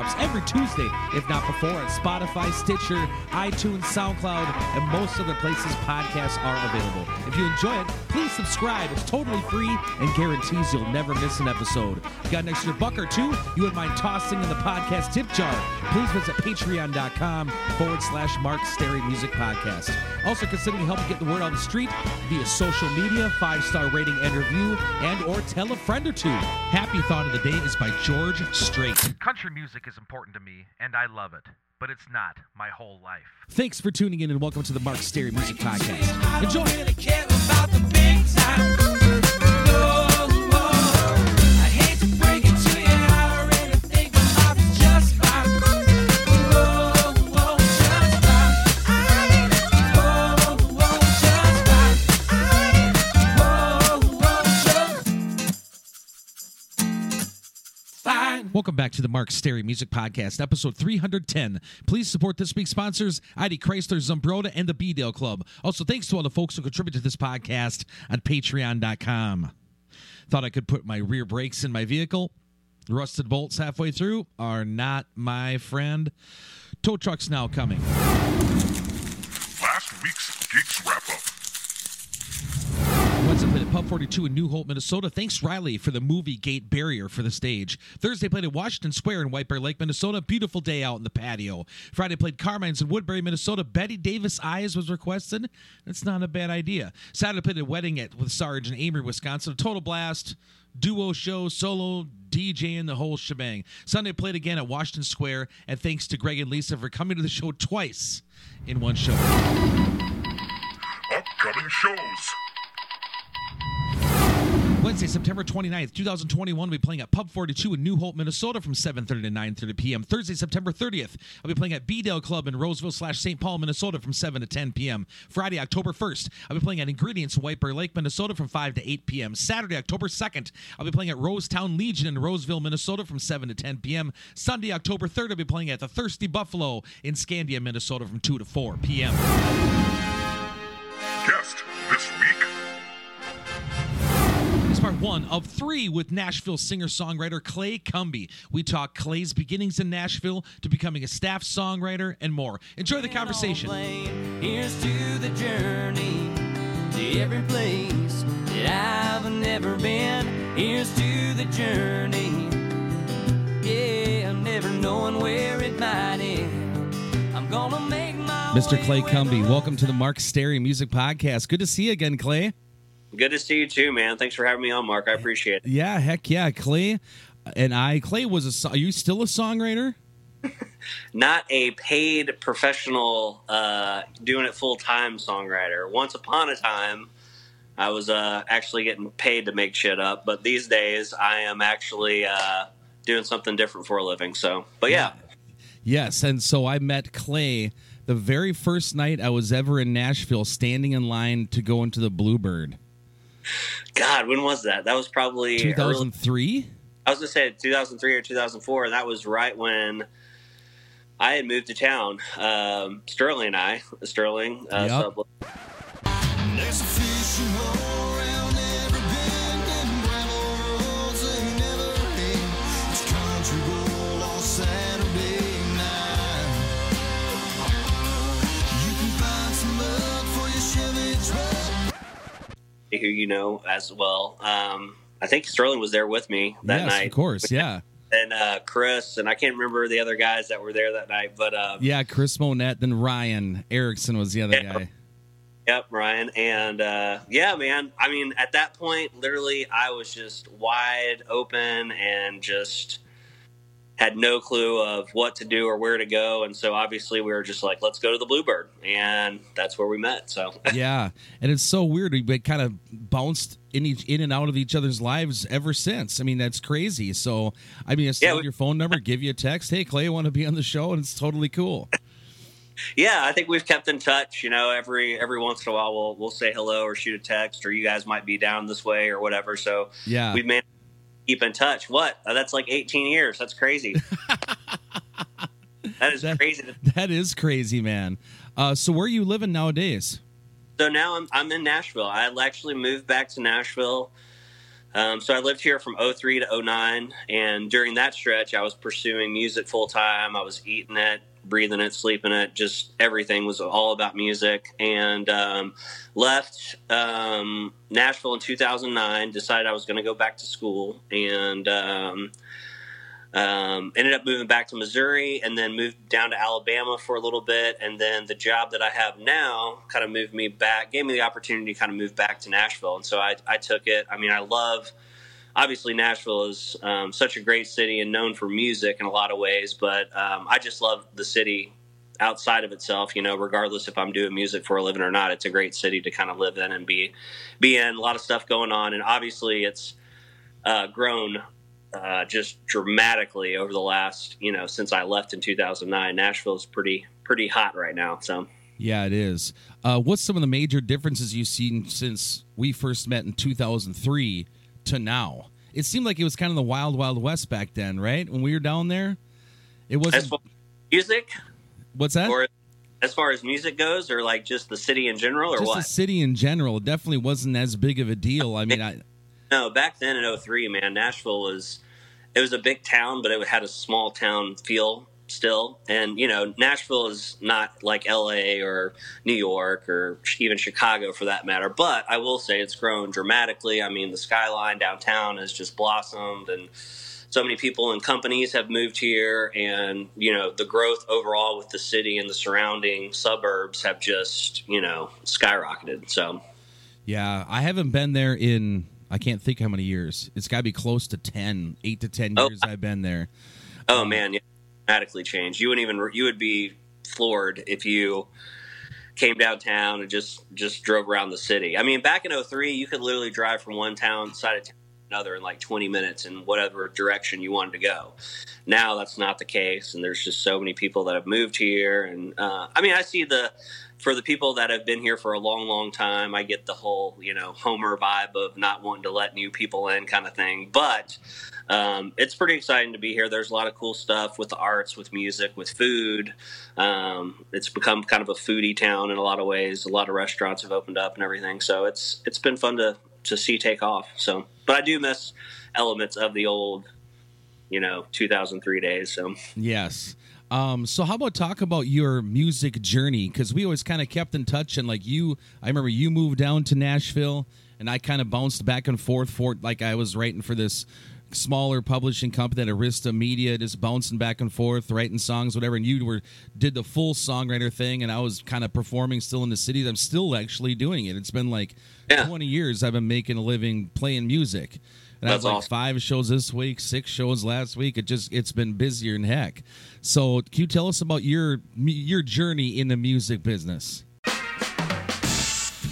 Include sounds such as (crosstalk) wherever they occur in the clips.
drops every Tuesday, if not before, on Spotify, Stitcher, iTunes, SoundCloud, and most other places podcasts are available. If you enjoy it, please subscribe. It's totally free and guarantees you'll never miss an episode. Got an extra buck or two you wouldn't mind tossing in the podcast tip jar, please visit patreon.com forward slash Mark Stary Music Podcast. Also considering helping get the word on the street via social media, five-star rating and review, and or tell a friend or two. Happy Thought of the Day is by George Strait. Country music is important to me, and I love it, but it's not my whole life. Thanks for tuning in and welcome to the Mark Stary Music Podcast. Enjoy. Welcome back to the Mark Stary Music Podcast, episode 310. Please support this week's sponsors, ID Chrysler, Zumbrota, and the B-Dale Club. Also, thanks to all the folks who contribute to this podcast on patreon.com. Thought I could put my rear brakes in my vehicle. Rusted bolts halfway through are not my friend. Tow truck's now coming. Last week's Geeks Wrap Up. Pub 42 in New Hope, Minnesota. Thanks, Riley, for the movie Gate Barrier for the stage. Thursday played at Washington Square in White Bear Lake, Minnesota. Beautiful day out in the patio. Friday played Carmine's in Woodbury, Minnesota. Bette Davis Eyes was requested. That's not a bad idea. Saturday played a wedding at with Sarge in Amery, Wisconsin. Total blast. Duo show, solo, DJ, and the whole shebang. Sunday played again at Washington Square, and thanks to Greg and Lisa for coming to the show twice in one show. Upcoming shows. Wednesday, September 29th, 2021, we'll be playing at Pub 42 in New Hope, Minnesota from 7.30 to 9.30 p.m. Thursday, September 30th, I'll be playing at B-Dale Club in Roseville slash St. Paul, Minnesota from 7 to 10 p.m. Friday, October 1st, I'll be playing at Ingredients in White Bear Lake, Minnesota from 5 to 8 p.m. Saturday, October 2nd, I'll be playing at Rosetown Legion in Roseville, Minnesota from 7 to 10 p.m. Sunday, October 3rd, I'll be playing at the Thirsty Buffalo in Scandia, Minnesota from 2 to 4 p.m. Guest this part one of three with Nashville singer songwriter Clay Cumby. We talk Clay's beginnings in Nashville to becoming a staff songwriter and more. Enjoy the conversation. Here's to the journey to every place that I've never been. Here's to the journey. Yeah, never knowing where it might end. I'm gonna make my Mr. Clay Cumby, welcome to the Mark Stary Music Podcast. Good to see you again, Clay. Good to see you too, man. Thanks for having me on, Mark. I appreciate it. Yeah, heck yeah, Clay. And I, Clay was a. Are you still a songwriter? (laughs) Not a paid professional, uh, doing it full time songwriter. Once upon a time, I was uh, actually getting paid to make shit up, but these days I am actually uh, doing something different for a living. So, but yeah, Yes, and so I met Clay the very first night I was ever in Nashville, standing in line to go into the Bluebird. God, when was that? That was probably early, 2003. I was gonna say 2003 or 2004, and that was right when I had moved to town. Um, Sterling and I, Sterling, uh, Yep. Who you know as well. Um, I think Sterling was there with me that yes, night. of course. (laughs) Yeah, And uh, Chris, and I can't remember the other guys that were there that night, but uh, yeah. Chris Monette, then Ryan Erickson was the other Yeah. guy. yep, Ryan. And uh, yeah, man, I mean, at that point, literally, I was just wide open and just had no clue of what to do or where to go, and so obviously we were just like, let's go to the Bluebird, and that's where we met. So (laughs) yeah, and it's so weird. We kind of bounced in each, in and out of each other's lives ever since. I mean, that's crazy. So I mean, I still Yeah, we- your phone number, (laughs) give you a text. Hey, Clay, want to be on the show, and it's totally cool. yeah, I think we've kept in touch. You know, every every once in a while we'll we'll say hello or shoot a text, or you guys might be down this way or whatever. So Yeah, we've managed keep in touch. What? Uh, That's like 18 years. That's crazy. that is (laughs) That- crazy. that is crazy, man. Uh, so where are you living nowadays? So now I'm I'm in Nashville. I actually moved back to Nashville. Um, so I lived here from 03 to 09, and during that stretch, I was pursuing music full time. I was eating it, breathing it, sleeping it. Just everything was all about music. And um, left um, Nashville in 2009. Decided I was going to go back to school, and um, um, ended up moving back to Missouri and then moved down to Alabama for a little bit. And then the job that I have now kind of moved me back, gave me the opportunity to kind of move back to Nashville. And so I, I took it. I mean, I love, obviously, Nashville is um, such a great city and known for music in a lot of ways, but um, I just love the city outside of itself you know regardless if i'm doing music for a living or not it's a great city to kind of live in and be be in a lot of stuff going on and obviously it's uh, grown uh, just dramatically over the last, you know, since I left in 2009. Nashville is pretty pretty hot right now. So Yeah, it is. Uh, what's some of the major differences you've seen since we first met in 2003 to now? It seemed like it was kind of the wild, wild west back then, right? When we were down there, it wasn't. as music, What's that? or as far as music goes, or like just the city in general, or Just what? the city in general it definitely wasn't as big of a deal. I mean, I, (laughs) No, back then in 03, man, Nashville was it was a big town, but it had a small town feel still. And you know, Nashville is not like LA or New York or even Chicago for that matter. But I will say it's grown dramatically. I mean, the skyline downtown has just blossomed and so many people and companies have moved here and you know the growth overall with the city and the surrounding suburbs have just you know skyrocketed so yeah, I haven't been there in I can't think how many years. It's got to be close to 10, 8 to 10 Oh. years I've been there. Oh man, yeah, dramatically changed. You wouldn't even you would be floored if you came downtown and just just drove around the city. I mean, back in 03, you could literally drive from one town side of town to another in like 20 minutes in whatever direction you wanted to go. Now that's not the case, and there's just so many people that have moved here. And uh, I mean, I see the for the people that have been here for a long, long time, I get the whole you know Homer vibe of not wanting to let new people in kind of thing, but um, it's pretty exciting to be here. There's a lot of cool stuff with the arts, with music, with food. Um, it's become kind of a foodie town in a lot of ways. A lot of restaurants have opened up and everything, so it's it's been fun to to see take off. So, but I do miss elements of the old, you know, 2003 days. So, Yes. Um, so how about talk about your music journey? Because we always kind of kept in touch, and like you, I remember you moved down to Nashville, and I kind of bounced back and forth for like I was writing for this smaller publishing company that Arista Media, just bouncing back and forth, writing songs, whatever. And you were did the full songwriter thing, and I was kind of performing still in the city. I'm still actually doing it. It's been like Yeah. 20 years I've been making a living playing music. And I have like awesome. five shows this week, six shows last week. It just it's been busier than heck. So, can you tell us about your your journey in the music business?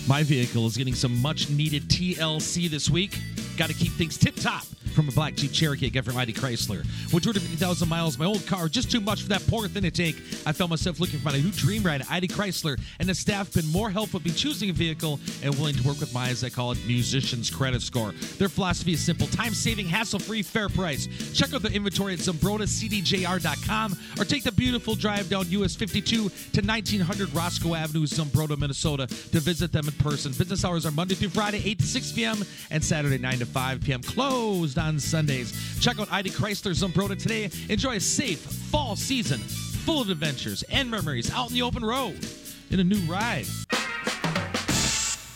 My vehicle is getting some much needed TLC this week. Got to keep things tip top from a black Jeep Cherokee I got from ID Chrysler. With 250,000 miles, my old car just too much for that poor thing to take. I found myself looking for my new dream ride at Chrysler, and the staff been more helpful me choosing a vehicle and willing to work with my, as I call it, musician's credit score. Their philosophy is simple: time-saving, hassle-free, fair price. Check out the inventory at ZumbrotaCDJR.com or take the beautiful drive down US 52 to 1900 Roscoe Avenue, Zumbrota, Minnesota, to visit them in person. Business hours are Monday through Friday, 8 to 6 p.m., and Saturday, 9 to 5 p.m. Closed on Sundays. Check out ID Chrysler Zumbrota today. Enjoy a safe fall season full of adventures and memories out in the open road in a new ride.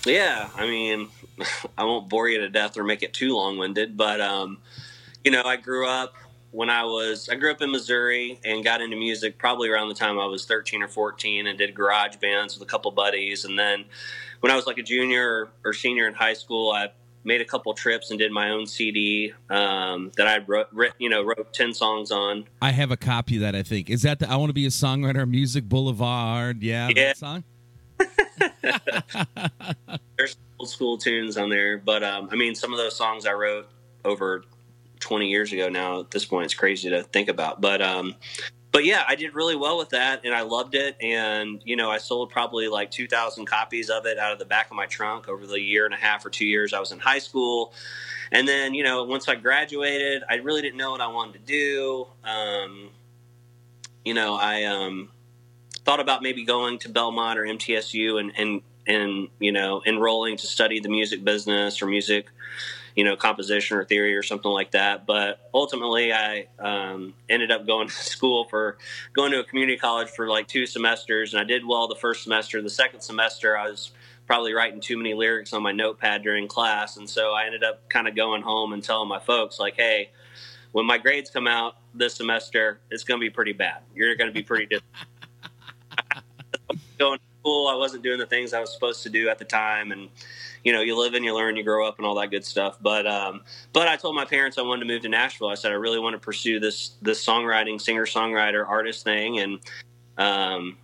Yeah, I mean, (laughs) I won't bore you to death or make it too long winded, but um, you know, I grew up when I was I grew up in Missouri and got into music probably around the time I was 13 or 14 and did garage bands with a couple buddies and then when I was like a junior or senior in high school, I made a couple trips and did my own CD um, that I wrote, writ, you know, wrote ten songs on. I have a copy of that. I think is that the I want to be a songwriter, Music Boulevard. Yeah, Yeah. that song. (laughs) There's old school tunes on there, but um, I mean, some of those songs I wrote over 20 years ago now. At this point, it's crazy to think about, but um, but yeah, I did really well with that, and I loved it. And you know, I sold probably like 2,000 copies of it out of the back of my trunk over the year and a half or two years I was in high school. And then, you know, once I graduated, I really didn't know what I wanted to do. Um, you know, I um, thought about maybe going to Belmont or MTSU and, and, and, you know, enrolling to study the music business or music, you know, composition or theory or something like that. But ultimately, I um, ended up going (laughs) to school for going to a community college for like two semesters, and I did well the first semester. The second semester, I was probably writing too many lyrics on my notepad during class, and so I ended up kind of going home and telling my folks like, "Hey, when my grades come out this semester, it's going to be pretty bad. You're going to be pretty (laughs) going to school. I wasn't doing the things I was supposed to do at the time, and you know, you live and you learn, you grow up, and all that good stuff. But um, but I told my parents I wanted to move to Nashville. I said I really want to pursue this this songwriting, singer songwriter, artist thing, and um,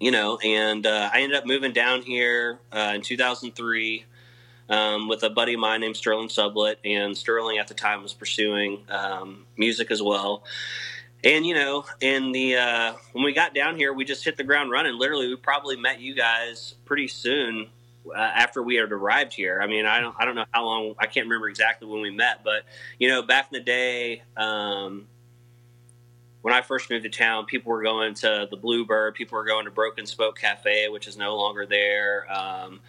you know, and uh, I ended up moving down here uh, in 2003 um, with a buddy of mine named Sterling Sublet, and Sterling at the time was pursuing um, music as well. And you know, in the uh, when we got down here, we just hit the ground running. Literally, we probably met you guys pretty soon uh, after we had arrived here. I mean, I don't I don't know how long. I can't remember exactly when we met, but you know, back in the day. Um, when I first moved to town, people were going to the Bluebird, people were going to Broken Spoke Cafe, which is no longer there. Um,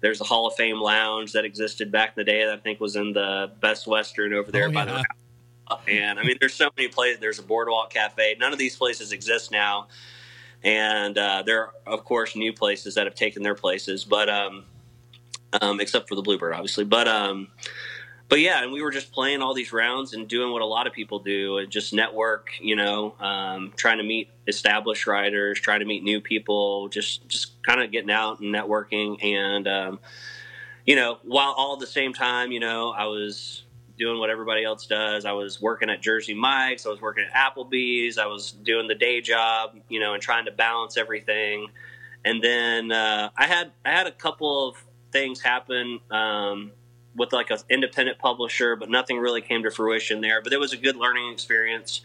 there's a Hall of Fame lounge that existed back in the day that I think was in the Best Western over there Oh, by yeah. the and I mean, there's so many places. There's a Boardwalk Cafe. None of these places exist now, and uh, there are, of course, new places that have taken their places. But um, um, except for the Bluebird, obviously. But um, but yeah, and we were just playing all these rounds and doing what a lot of people do, and just network. You know, um, trying to meet established writers, trying to meet new people, just just kind of getting out and networking. And um, you know, while all at the same time, you know, I was doing what everybody else does. I was working at Jersey Mike's. I was working at Applebee's. I was doing the day job, you know, and trying to balance everything. And then uh, I had I had a couple of things happen um, with like an independent publisher, but nothing really came to fruition there. But it was a good learning experience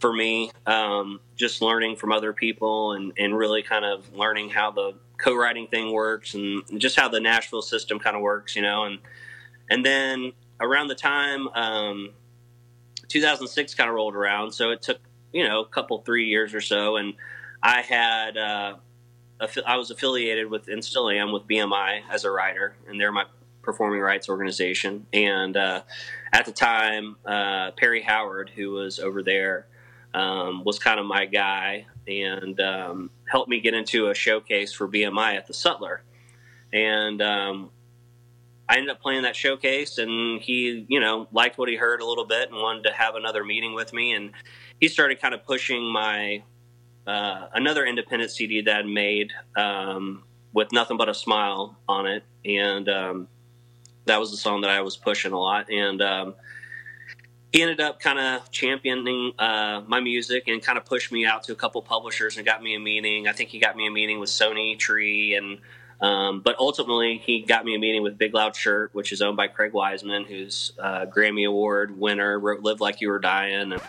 for me, um, just learning from other people and, and really kind of learning how the co-writing thing works and just how the Nashville system kind of works, you know. And and then around the time um, 2006 kind of rolled around, so it took you know a couple three years or so, and I had uh, affi- I was affiliated with and still am with BMI as a writer, and they're my performing rights organization. And uh, at the time, uh, Perry Howard, who was over there, um, was kind of my guy and um, helped me get into a showcase for BMI at the Sutler. And um, I ended up playing that showcase, and he, you know, liked what he heard a little bit and wanted to have another meeting with me. And he started kind of pushing my uh, another independent CD that I'd made um, with nothing but a smile on it, and um, that was the song that I was pushing a lot. And um, he ended up kind of championing uh, my music and kind of pushed me out to a couple publishers and got me a meeting. I think he got me a meeting with Sony Tree and. Um, but ultimately, he got me a meeting with Big Loud Shirt, which is owned by Craig Wiseman, who's a Grammy Award winner, wrote "Live Like You Were Dying." And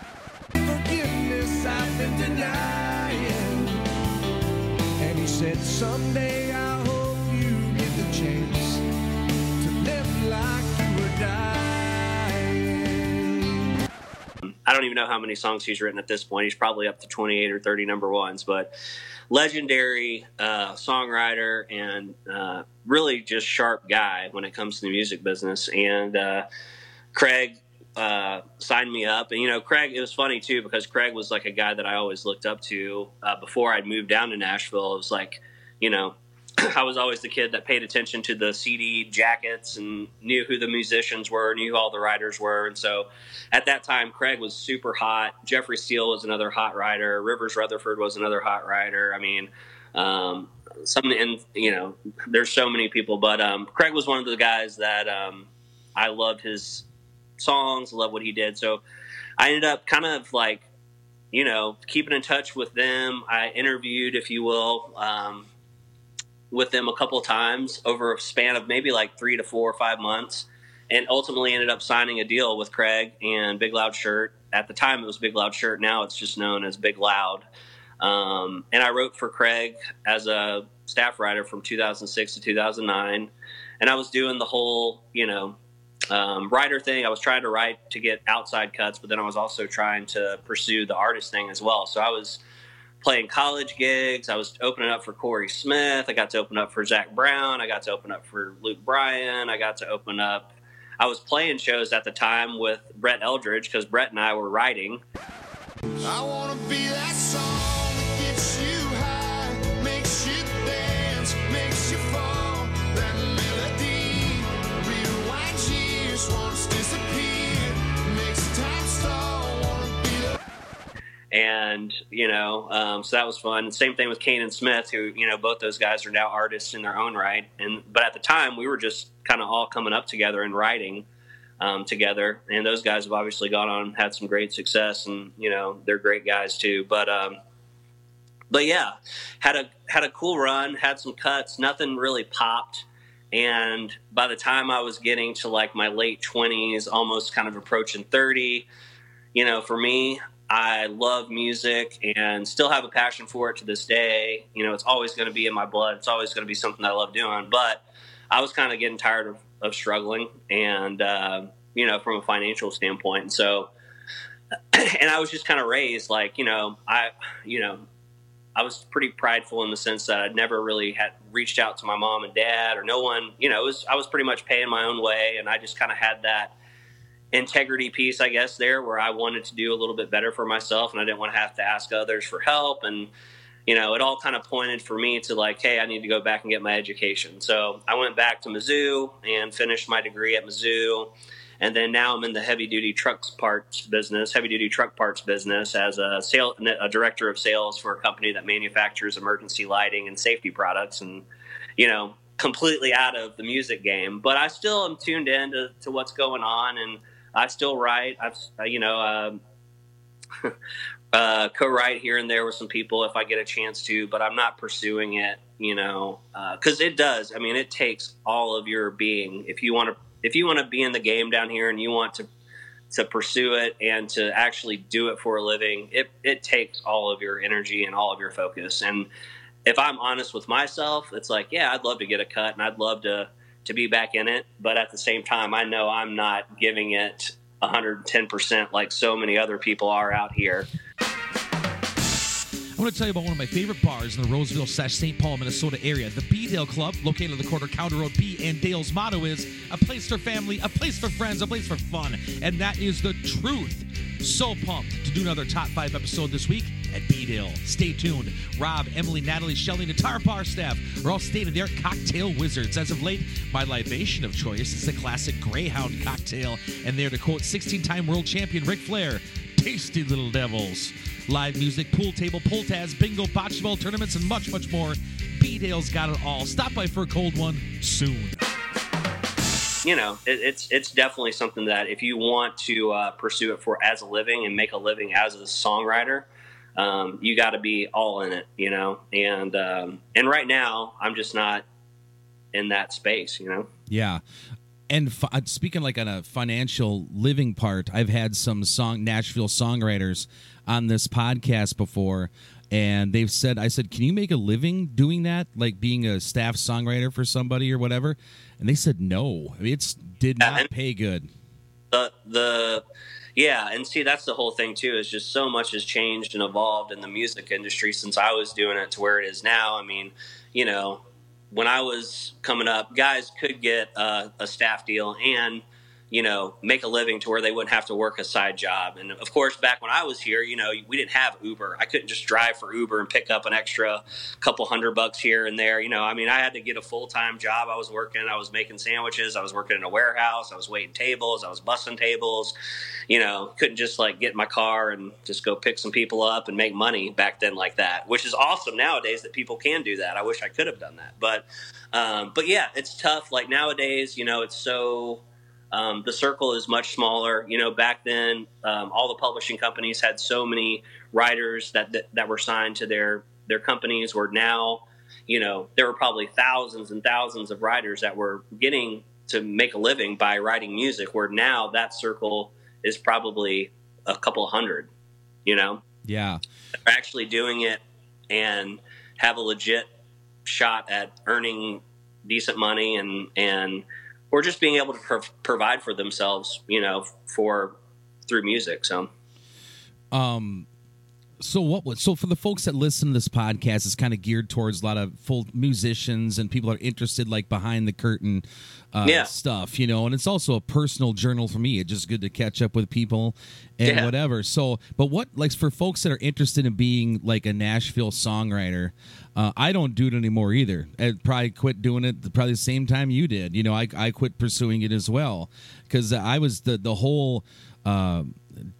I don't even know how many songs he's written at this point. He's probably up to 28 or 30 number ones, but legendary uh, songwriter and uh, really just sharp guy when it comes to the music business. And uh, Craig uh, signed me up. And, you know, Craig, it was funny too, because Craig was like a guy that I always looked up to uh, before I'd moved down to Nashville. It was like, you know, (clears throat) I was always the kid that paid attention to the CD jackets and knew who the musicians were, knew who all the writers were. And so at that time, Craig was super hot. Jeffrey Steele was another hot writer. Rivers Rutherford was another hot writer. I mean, Um, some and you know, there's so many people, but um, Craig was one of the guys that um, I loved his songs, loved what he did. So I ended up kind of like, you know, keeping in touch with them. I interviewed, if you will, um, with them a couple times over a span of maybe like three to four or five months, and ultimately ended up signing a deal with Craig and Big Loud Shirt. At the time, it was Big Loud Shirt. Now it's just known as Big Loud. Um, and I wrote for Craig as a staff writer from 2006 to 2009. And I was doing the whole, you know, um, writer thing. I was trying to write to get outside cuts, but then I was also trying to pursue the artist thing as well. So I was playing college gigs. I was opening up for Corey Smith. I got to open up for Zac Brown. I got to open up for Luke Bryan. I got to open up. I was playing shows at the time with Brett Eldredge because Brett and I were writing. I wanna be that and you know, um, so that was fun. Same thing with Kane and Smith, who you know, both those guys are now artists in their own right. And but at the time, we were just kind of all coming up together and writing um, together. And those guys have obviously gone on, had some great success, and you know, they're great guys too. But um, but yeah, had a had a cool run, had some cuts, nothing really popped. And by the time I was getting to like my late twenties, almost kind of approaching thirty, you know, for me, I love music and still have a passion for it to this day. You know, it's always going to be in my blood. It's always going to be something I love doing. But I was kind of getting tired of, of struggling and, uh, you know, from a financial standpoint. And so, (clears throat) and I was just kind of raised like, you know, I, you know, I was pretty prideful in the sense that I'd never really had reached out to my mom and dad or no one, you know, was, I was pretty much paying my own way. And I just kind of had that, integrity piece, I guess, there where I wanted to do a little bit better for myself and I didn't want to have to ask others for help. And, you know, it all kind of pointed for me to like, hey, I need to go back and get my education. So I went back to Mizzou and finished my degree at Mizzou. And then now I'm in the heavy duty trucks parts business, heavy duty truck parts business as a sale, a director of sales for a company that manufactures emergency lighting and safety products. And, you know, completely out of the music game, but I still am tuned in to, to what's going on and, I still write. I've uh, you know um, (laughs) uh, co-write here and there with some people if I get a chance to, but I'm not pursuing it. You know, because uh, it does. I mean, it takes all of your being if you want to if you want to be in the game down here and you want to to pursue it and to actually do it for a living. It it takes all of your energy and all of your focus. And if I'm honest with myself, it's like, yeah, I'd love to get a cut and I'd love to to be back in it. But at the same time, I know I'm not giving it 110% like so many other people are out here. I want to tell you about one of my favorite bars in the Roseville slash St. Paul, Minnesota area. The B Dale Club, located on the corner County Road B and Dale's motto is a place for family, a place for friends, a place for fun. And that is the truth. So pumped to do another top five episode this week at B Dale. Stay tuned. Rob, Emily, Natalie, Shelley, and entire bar staff are all state of the art cocktail wizards. As of late, my libation of choice is the classic Greyhound cocktail. And there to quote 16 time world champion Ric Flair, tasty little devils. Live music, pool table, pull tabs, bingo, bocce ball tournaments, and much, much more. B Dale's got it all. Stop by for a cold one soon. You know, it, it's it's definitely something that if you want to uh, pursue it for as a living and make a living as a songwriter, um, you got to be all in it. You know, and um, and right now I'm just not in that space. You know. Yeah. And fi- uh, speaking like on a financial living part, I've had some song Nashville songwriters on this podcast before, and they've said, "I said, can you make a living doing that, like being a staff songwriter for somebody or whatever?" And they said, "No, I mean, it's did not pay good." the the yeah and see that's the whole thing too is just so much has changed and evolved in the music industry since i was doing it to where it is now. I mean you know when i was coming up guys could get a, a staff deal and you know, make a living to where they wouldn't have to work a side job. And of course, back when I was here, you know, we didn't have Uber. I couldn't just drive for Uber and pick up an extra couple hundred bucks here and there. You know, I mean, I had to get a full time job. I was working, I was making sandwiches, I was working in a warehouse, I was waiting tables, I was bussing tables. You know, couldn't just like get in my car and just go pick some people up and make money back then like that, which is awesome nowadays that people can do that. I wish I could have done that. But, um, but yeah, it's tough. Like nowadays, you know, it's so um, the circle is much smaller. You know, back then, um, all the publishing companies had so many writers that, that, that were signed to their their companies. Where now, you know, there were probably thousands and thousands of writers that were getting to make a living by writing music. Where now that circle is probably a couple hundred. You know, Yeah. are actually doing it and have a legit shot at earning decent money and and or just being able to pro- provide for themselves, you know, for through music. So Um, so what would so for the folks that listen to this podcast, it's kind of geared towards a lot of full musicians and people are interested, like behind the curtain uh, Yeah. stuff, you know. And it's also a personal journal for me. It's just good to catch up with people and Yeah. whatever. So, but what like for folks that are interested in being like a Nashville songwriter, uh, I don't do it anymore either. I probably quit doing it probably the same time you did. You know, I I quit pursuing it as well because I was the the whole. Um,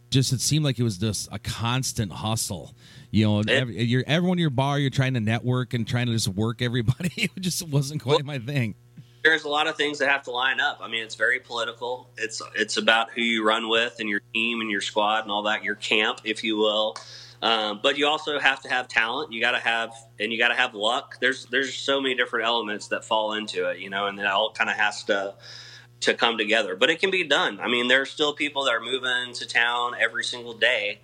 just it seemed like it was just a constant hustle. You know, every, you're everyone in your bar, you're trying to network and trying to just work everybody. (laughs) it just wasn't quite my thing. there's a lot of things that have to line up. I mean, it's very political. It's it's about who you run with and your team and your squad and all that, your camp, if you will. Um, but you also have to have talent. You got to have and you got to have luck. There's there's so many different elements that fall into it, you know, and it all kind of has to to come together. But it can be done. I mean, there are still people that are moving to town every single day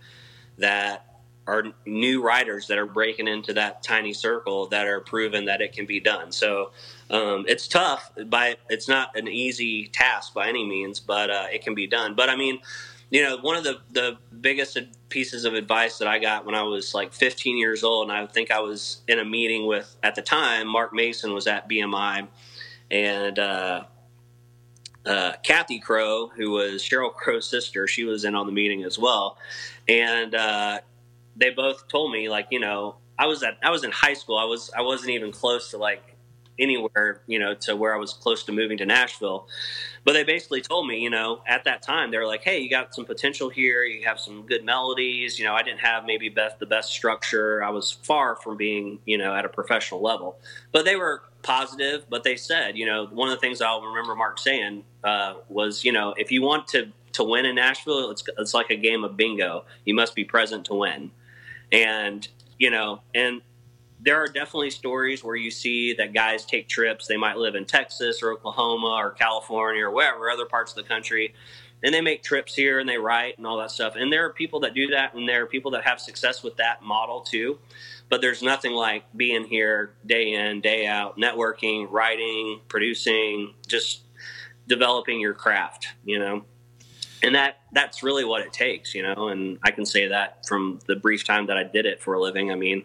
that are new writers that are breaking into that tiny circle that are proving that it can be done. So um, it's tough. By it's not an easy task by any means, but uh, it can be done. But I mean, you know, one of the the biggest pieces of advice that I got when I was like 15 years old, and I think I was in a meeting with at the time Mark Mason was at BMI, and. Uh, uh, Kathy Crow, who was Sheryl Crow's sister, she was in on the meeting as well, and uh, they both told me like you know I was at I was in high school. I was I wasn't even close to like anywhere you know to where I was close to moving to Nashville, but they basically told me you know at that time they were like hey you got some potential here. You have some good melodies. You know I didn't have maybe best the best structure. I was far from being you know at a professional level, but they were positive but they said you know one of the things I'll remember Mark saying uh, was you know if you want to to win in Nashville it's it's like a game of bingo. You must be present to win. And you know and there are definitely stories where you see that guys take trips. They might live in texas or oklahoma or california or wherever other parts of the country and they make trips here and they write and all that stuff. And there are people that do that and there are people that have success with that model too. But there's nothing like being here day in day out networking writing producing just developing your craft you know? And that that's really what it takes you know? And i can say that from the brief time that i did it for a living. I mean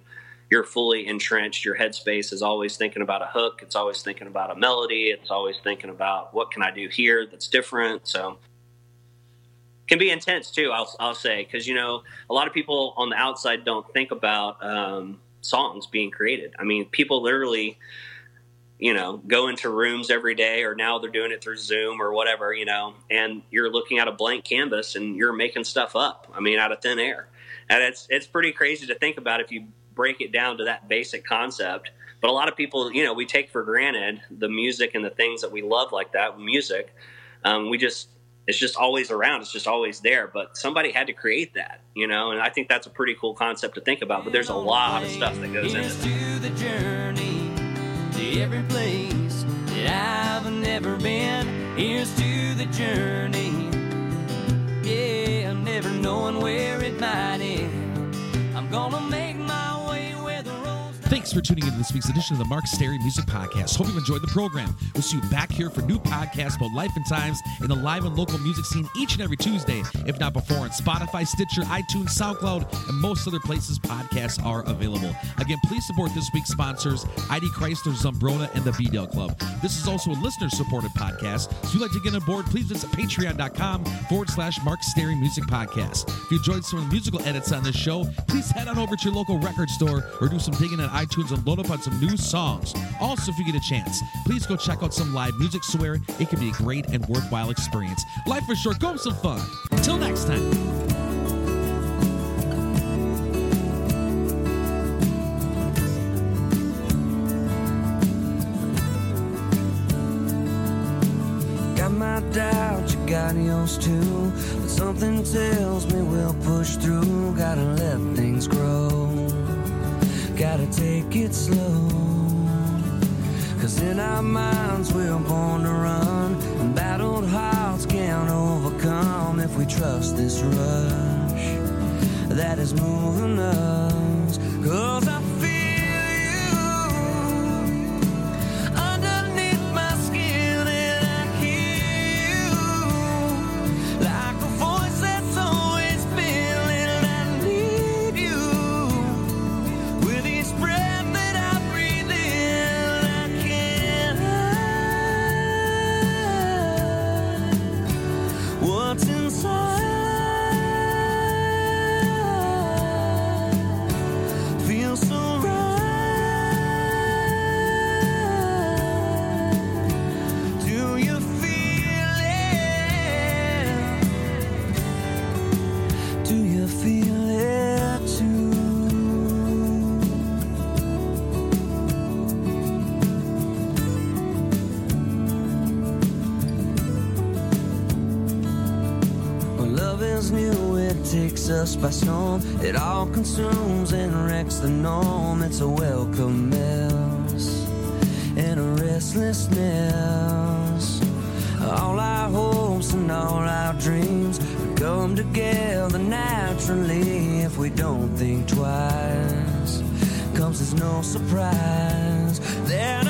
you're fully entrenched. Your headspace is always thinking about a hook. It's always thinking about a melody. It's always thinking about what can i do here that's different. So can be intense too i'll, I'll say because you know a lot of people on the outside don't think about um, songs being created. I mean people literally you know, go into rooms every day, or now they're doing it through Zoom or whatever, you know, and you're looking at a blank canvas and you're making stuff up. I mean, out of thin air, and it's it's pretty crazy to think about if you break it down to that basic concept. But a lot of people, you know, we take for granted the music and the things that we love like that. Music, um, we just it's just always around. It's just always there. But somebody had to create that, you know, and I think that's a pretty cool concept to think about. But there's a lot of stuff that goes into that. To every place that I've never been. Here's to the journey. Yeah, never knowing where it might end. I'm gonna make Thanks for tuning into this week's edition of the Mark Stary Music Podcast. Hope you've enjoyed the program. We'll see you back here for new podcasts about life and times in the live and local music scene each and every Tuesday, if not before, on Spotify, Stitcher, iTunes, SoundCloud, and most other places podcasts are available. Again, please support this week's sponsors, ID Chrysler, Zumbrota, and the B-Dale Club. This is also a listener-supported podcast, so if you'd like to get on board, please visit patreon.com forward slash Mark Stary Music Podcast. If you enjoyed some of the musical edits on this show, please head on over to your local record store or do some digging on iTunes and load up on some new songs. Also, if you get a chance, please go check out some live music. Swear it can be a great and worthwhile experience. Life is short. Go have some fun. Until next time. Got my doubts, you got yours too. But something tells me we'll push through. Gotta let things grow. Gotta take it slow. Cause in our minds we're born to run. And battled hearts can't overcome if we trust this rush that is moving us. Cause I feel takes us by storm. It all consumes and wrecks the norm. It's a welcome mess and a restlessness. All our hopes and all our dreams come together naturally if we don't think twice. Comes as no surprise that